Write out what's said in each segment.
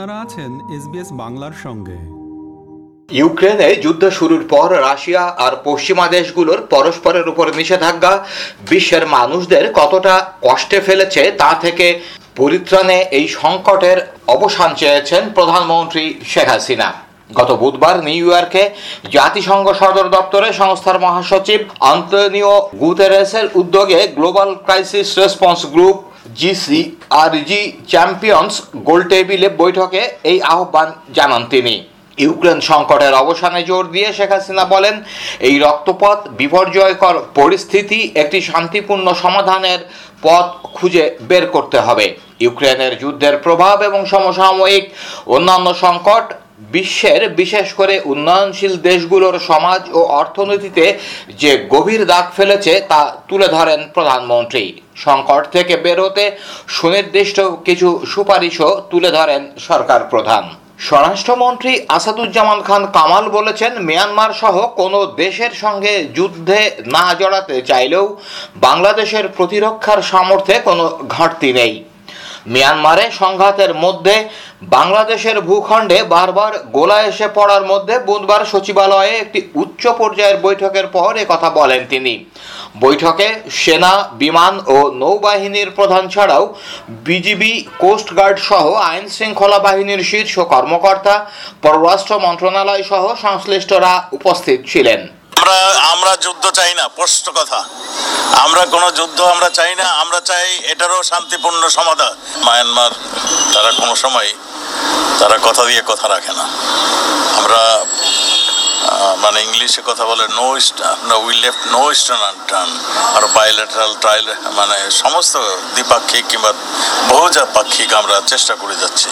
আপনারা আছেন এসবিএস বাংলার সঙ্গে। ইউক্রেনে যুদ্ধ শুরুর পর রাশিয়া আর পশ্চিমা দেশগুলোর পরস্পরের উপর নিষেধাজ্ঞা, বিশ্বের মানুষদের কতটা কষ্টে ফেলেছে তা থেকে পরিত্রাণে এই সংকটের অবসান চেয়েছেন প্রধানমন্ত্রী শেখ হাসিনা। গত বুধবার নিউ ইয়র্কে জাতিসংঘ সদর দপ্তরে সংস্থার মহাসচিব আন্তনিও গুতেরেসের উদ্যোগে global crisis response group GC R G champions গোল টেবিলে বৈঠকে এই আহ্বান জানান তিনি। ইউক্রেন সংকটের অবসানে জোর দিয়ে শেখ হাসিনা বলেন, এই রক্তপথ বিপর্যয়কর পরিস্থিতি একটি শান্তিপূর্ণ সমাধানের পথ খুঁজে বের করতে হবে। ইউক্রেনের যুদ্ধের প্রভাব এবং সমসাময়িক অন্যান্য সংকট বিশ্বের বিশেষ করে উন্নয়নশীল দেশগুলোর সমাজ ও অর্থনীতিতে যে গভীর দাগ ফেলেছে তা তুলে ধরেন প্রধানমন্ত্রী। সংকট থেকে বেরোতে সুনির্দিষ্ট কিছু সুপারিশও তুলে ধরেন সরকার প্রধান। স্বরাষ্ট্রমন্ত্রী আসাদুজ্জামান খান কামাল বলেছেন, মিয়ানমার সহ কোনো দেশের সঙ্গে যুদ্ধে না জড়াতে চাইলেও বাংলাদেশের প্রতিরক্ষার সামর্থ্যে কোনো ঘাটতি নেই। মিয়ানমারে সংঘাতের মধ্যে বাংলাদেশের ভূখণ্ডে বারবার গোলা এসে পড়ার মধ্যে বুধবার সচিবালয়ে একটি উচ্চ পর্যায়ের বৈঠকের পর কথা বলেন তিনি। বৈঠকে সেনা, বিমান ও নৌবাহিনীর প্রধান ছাড়াও বিজিবি কোস্টগার্ড সহ আইন শৃঙ্খলা বাহিনীর শীর্ষ কর্মকর্তা, পররাষ্ট্র মন্ত্রণালয় সহ সংশ্লিষ্টরা উপস্থিত ছিলেন। আমরা আমরা যুদ্ধ চাই না স্পষ্ট কথা। আমরা কোনো যুদ্ধ আমরা চাই না, আমরা চাই এটারও শান্তিপূর্ণ সমাধান। মায়ানমার, তারা কোনো সময় তারা কথা দিয়ে কথা রাখে না। আমরা মানে ইংলিশে কথা বলে no we left no stone unturned R bilateral trial মানে সমস্ত দ্বিপাক্ষিক কিংবা বহুজাপাক্ষিক আমরা চেষ্টা করে যাচ্ছি।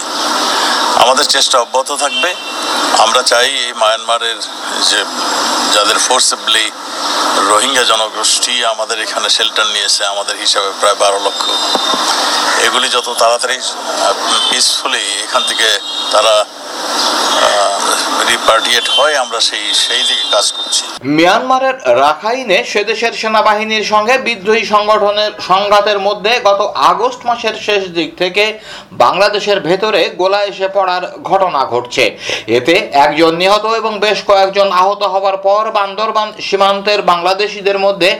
আমাদের চেষ্টা অব্যাহত থাকবে। আমরা চাই এই মায়ানমারের যে যাদের ফোর্সেবলি রোহিঙ্গা জনগোষ্ঠী আমাদের এখানে শেল্টার নিয়েছে আমাদের হিসাবে প্রায় বারো লক্ষ। এগুলি যত তাড়াতাড়ি পিসফুলি এখান থেকে তারা রিপার্টিয়েট হয়, আমরা সেই সেই দিকে কাজ করছি। মিয়ানমারের রাখাইনে সেদেশের সেনাবাহিনীর সঙ্গে বিদ্রোহী সংগঠনের সংঘাতের মধ্যে গত আগস্ট মাসের শেষ দিক থেকে বাংলাদেশের ভেতরে গোলা এসে পড়ার ঘটনা ঘটছে। এতে একজন নিহত এবং বেশ কয়েকজন আহত হওয়ার পর বান্দরবান সীমান্তের বাংলাদেশিদের মধ্যে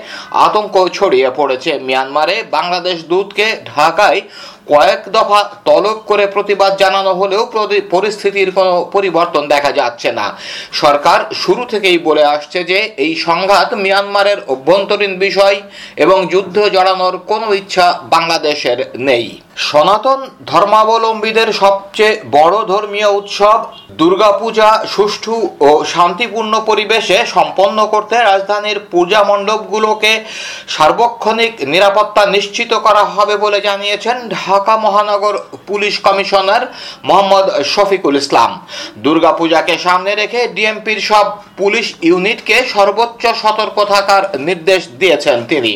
আতঙ্ক ছড়িয়ে পড়েছে। মিয়ানমারে বাংলাদেশ দূতকে ঢাকায় কয়েক দফা তলব করে প্রতিবাদ জানানো হলেও পরিস্থিতির কোনো পরিবর্তন দেখা যাচ্ছে না। সরকার শুরু থেকেই বলে আসছে যে, এই সংঘাত মিয়ানমারের অভ্যন্তরীণ বিষয় এবং যুদ্ধ জড়ানোর কোনো ইচ্ছা বাংলাদেশের নেই। সনাতন ধর্মাবলম্বীদের সবচেয়ে বড় ধর্মীয় উৎসব দুর্গাপূজা, সুষ্ঠু ও শান্তিপূর্ণ পরিবেশে সম্পন্ন করতে রাজধানীর পূজা মণ্ডপগুলোকে সার্বক্ষণিক নিরাপত্তা নিশ্চিত করা হবে বলে জানিয়েছেন ঢাকা মহানগর পুলিশ কমিশনার মোহাম্মদ শফিকুল ইসলাম। দুর্গাপূজাকে সামনে রেখে ডিএমপির সব পুলিশ ইউনিটকে সর্বোচ্চ সতর্ক থাকার নির্দেশ দিয়েছেন তিনি।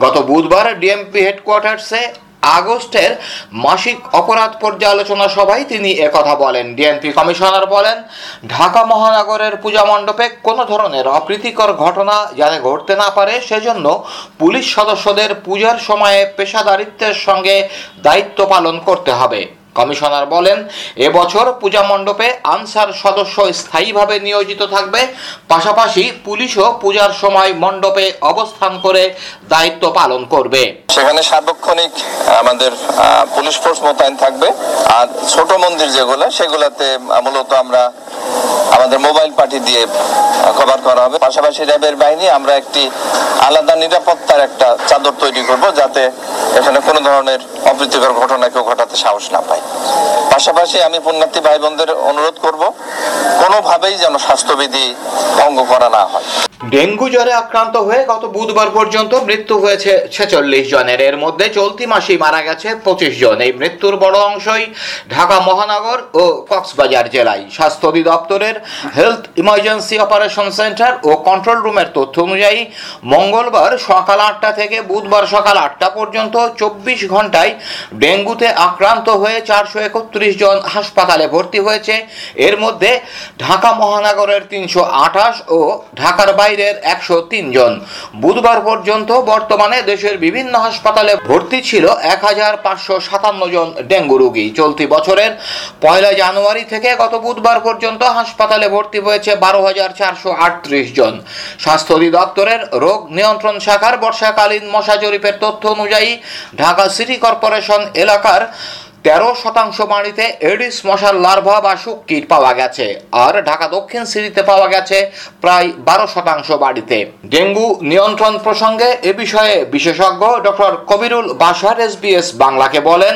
গত বুধবার ডিএমপি হেডকোয়ার্টার্সে আগস্টের মাসিক অপরাধ পর্যালোচনা সভায় তিনি একথা বলেন। ডিএনপি কমিশনার বলেন, ঢাকা মহানগরের পূজা মণ্ডপে কোনো ধরনের অপ্রীতিকর ঘটনা যাতে ঘটতে না পারে, সেজন্য পুলিশ সদস্যদের পূজার সময়ে পেশাদারিত্বের সঙ্গে দায়িত্ব পালন করতে হবে। কমিশনার বলেন, এবছর পূজা মণ্ডপে আনসার সদস্য স্থায়ীভাবে নিয়োজিত থাকবে। পাশাপাশি পুলিশও পূজার সময় মণ্ডপে অবস্থান করে দায়িত্ব পালন করবে। সেখানে সার্বক্ষণিক আমাদের পুলিশ ফোর্স মোতায়েন থাকবে। আর ছোট মন্দির যেগুলো, সেগুলাতে মূলত আমরা আমাদের মোবাইল পার্টি দিয়ে কভার করা হবে। পাশাপাশি র্যাবের বাহিনী আমরা একটি আলাদা নিরাপত্তার একটা চাদর তৈরি করব যাতে এখানে কোনো ধরনের অপ্রীতিকর ঘটনা কেউ ঘটাতে সাহস না পায়। পাশাপাশি আমি পুণ্যার্থী ভাই বোনদের অনুরোধ করব, কোনোভাবেই যেন স্বাস্থ্যবিধি ভঙ্গ করা না হয়। ডেঙ্গু জ্বরে আক্রান্ত হয়ে গত বুধবার পর্যন্ত মৃত্যু হয়েছে ছেচল্লিশ জনের। এর মধ্যে চলতি মাসেই মারা গেছে পঁচিশ জন। এই মৃত্যুর বড় অংশই ঢাকা মহানগর ও কক্সবাজার জেলায়। স্বাস্থ্য অধিদপ্তরের হেলথ ইমার্জেন্সি অপারেশন সেন্টার ও কন্ট্রোল রুমের তথ্য অনুযায়ী, মঙ্গলবার সকাল আটটা থেকে বুধবার সকাল আটটা পর্যন্ত চব্বিশ ঘন্টায় ডেঙ্গুতে আক্রান্ত হয়ে চারশো একত্রিশ জন হাসপাতালে ভর্তি হয়েছে। এর মধ্যে ঢাকা মহানগরের তিনশো আঠাশ ও ঢাকার বাইরের একশো তিন জন। বুধবার পর্যন্ত বর্তমানে দেশের বিভিন্ন হাসপাতালে ভর্তি ছিল এক হাজার পাঁচশো সাতান্ন জন ডেঙ্গু রোগী। চলতি বছরের পয়লা জানুয়ারি থেকে গত বুধবার পর্যন্ত হাসপাতালে ভর্তি হয়েছে বারো হাজার চারশো আটত্রিশ জন। স্বাস্থ্য অধিদপ্তরের রোগ নিয়ন্ত্রণ শাখার বর্ষাকালীন মশা জরিপের তথ্য অনুযায়ী ঢাকা সিটি কর্পোরেশন এলাকার তেরো শতাংশ বাড়িতে এডিস মশার লার্ভা বা শুক্কিট পাওয়া গেছে, আর ঢাকা দক্ষিণ সিটিতে পাওয়া গেছে প্রায় বারো শতাংশ বাড়িতে। ডেঙ্গু নিয়ন্ত্রণ প্রসঙ্গে এ বিষয়ে বিশেষজ্ঞ ডক্টর কবিরুল বাসার এসবিএস বাংলাকে বলেন,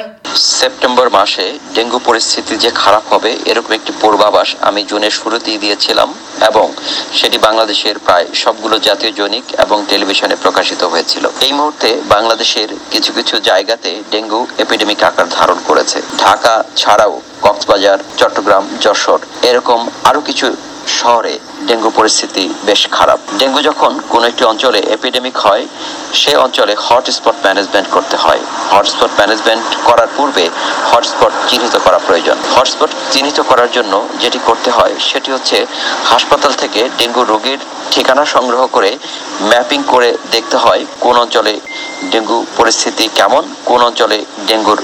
সেপ্টেম্বর মাসে ডেঙ্গু পরিস্থিতি যে খারাপ হবে, এরকম একটি পূর্বাভাস আমি জুনের শুরুতেই দিয়েছিলাম। এবং সেটি বাংলাদেশের প্রায় সবগুলো জাতীয় জনিক এবং টেলিভিশনে প্রকাশিত হয়েছিল। এই মুহূর্তে বাংলাদেশের কিছু কিছু জায়গাতে ডেঙ্গু এপিডেমিক আকার ধারণ করেছে। ঢাকা ছাড়াও কক্সবাজার, চট্টগ্রাম, যশোর, এরকম আরও কিছু শহরে ডেঙ্গু পরিস্থিতি বেশ খারাপ। ডেঙ্গু যখন কোনো একটি অঞ্চলে এপিডেমিক হয়, সে অঞ্চলে হটস্পট ম্যানেজমেন্ট করতে হয়। হটস্পট ম্যানেজমেন্ট করার পূর্বে হটস্পট চিহ্নিত করা প্রয়োজন। হটস্পট চিহ্নিত করার জন্য যেটি করতে হয়, সেটি হচ্ছে হাসপাতাল থেকে ডেঙ্গু রোগীর ঠিকানা সংগ্রহ করে ম্যাপিং করে দেখতে হয় কোন অঞ্চলে ডেঙ্গু পরিস্থিতি কেমন, কোন অঞ্চলে ডেঙ্গুর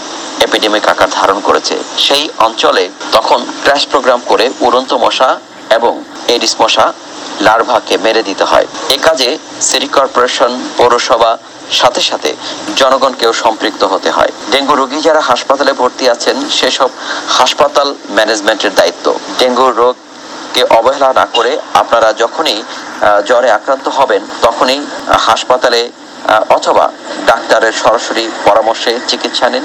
এপিডেমিক আকার ধারণ করেছে। সেই অঞ্চলে তখন ক্র্যাশ প্রোগ্রাম করে উড়ন্ত মশা এবং এডিস মশা লার্ভাকে মেরে দিতে হয়। এ কাজে সিটি কর্পোরেশন, পৌরসভা, সাথে সাথে জনগণকেও সম্পৃক্ত হতে হয়। ডেঙ্গু রোগী যারা হাসপাতালে ভর্তি আছেন, সেসব হাসপাতাল ম্যানেজমেন্টের দায়িত্ব। ডেঙ্গু রোগ কে অবহেলা না করে আপনারা যখনই জ্বরে আক্রান্ত হবেন, তখনই হাসপাতালে অথবা ডাক্তারের সরাসরি পরামর্শে চিকিৎসা নিন।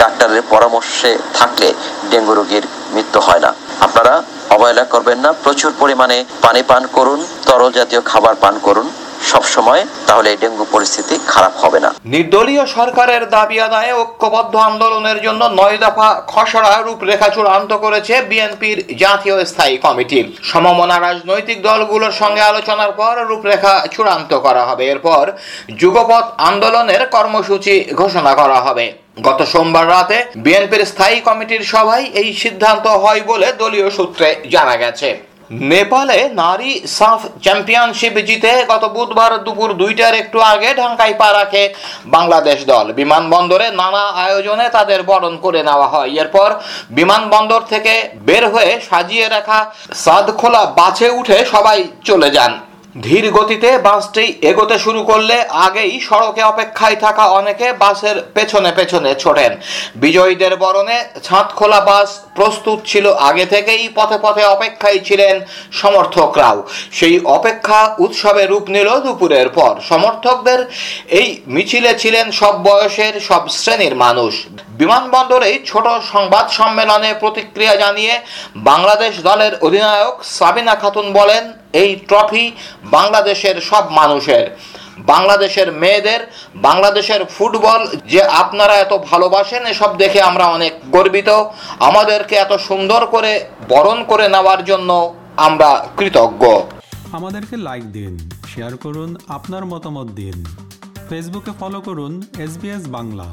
ডাক্তারের পরামর্শে থাকলে ডেঙ্গু রোগীর মৃত্যু হয় না। আপনারা অবহেলা করবেন না। প্রচুর পরিমাণে পানি পান করুন, তরল জাতীয় খাবার পান করুন। সব সময় তাহলে এই ডেঙ্গু পরিস্থিতি খারাপ হবে না। নির্দলীয় সরকারের দাবি আদায়ে ঐক্যবদ্ধ আন্দোলনের জন্য নয় দফা খসড়া রূপরেখা চূড়ান্ত করেছে বিএনপির জাতীয় স্থায়ী কমিটি। সমমনা রাজনৈতিক দলগুলোর সঙ্গে আলোচনার পর রূপরেখা চূড়ান্ত করা হবে। এরপর যুগপথ আন্দোলনের কর্মসূচি ঘোষণা করা হবে। গত সোমবার রাতে বিএনপির স্থায়ী কমিটির সভায় এই সিদ্ধান্ত হয় বলে দলীয় সূত্রে জানা গেছে। নেপালে নারী সাফ চ্যাম্পিয়নশিপ জিতে গত বুধবার দুপুর দুইটার একটু আগে ঢাকায় পা রাখে বাংলাদেশ দল। বিমানবন্দরে নানা আয়োজনে তাদের বরণ করে নেওয়া হয়। এরপর বিমানবন্দর থেকে বের হয়ে সাজিয়ে রাখা সাদখোলা বাছে উঠে সবাই চলে যান। ধীর গতিতে বাসটি এগোতে শুরু করলে আগেই সড়কে অপেক্ষায় থাকা অনেকে বাসের পেছনে পেছনে ছোটেন। বিজয়ীদের বরণে ছাদ খোলা বাস প্রস্তুত ছিল আগে থেকেই, পথে পথে অপেক্ষায় ছিলেন সমর্থকরাও। সেই অপেক্ষা উৎসবে রূপ নিল দুপুরের পর। সমর্থকদের এই মিছিলে ছিলেন সব বয়সের সব শ্রেণির মানুষ। বিমানবন্দরেই ছোট সংবাদ সম্মেলনে প্রতিক্রিয়া জানিয়ে বাংলাদেশ দলের অধিনায়ক সাবিনা খাতুন বলেন, এই ট্রফি বাংলাদেশের সব মানুষের। বাংলাদেশের মেয়েদের, বাংলাদেশের ফুটবল, যে আপনারা এত ভালোবাসেন, এসব দেখে আমরা অনেক গর্বিত। আমাদেরকে এত সুন্দর করে বরণ করে নেওয়ার জন্য আমরা কৃতজ্ঞ। আমাদেরকে লাইক দিন শেয়ার করুন, আপনার মতামত দিন। ফেসবুকে ফলো করুন এসবিএস বাংলা।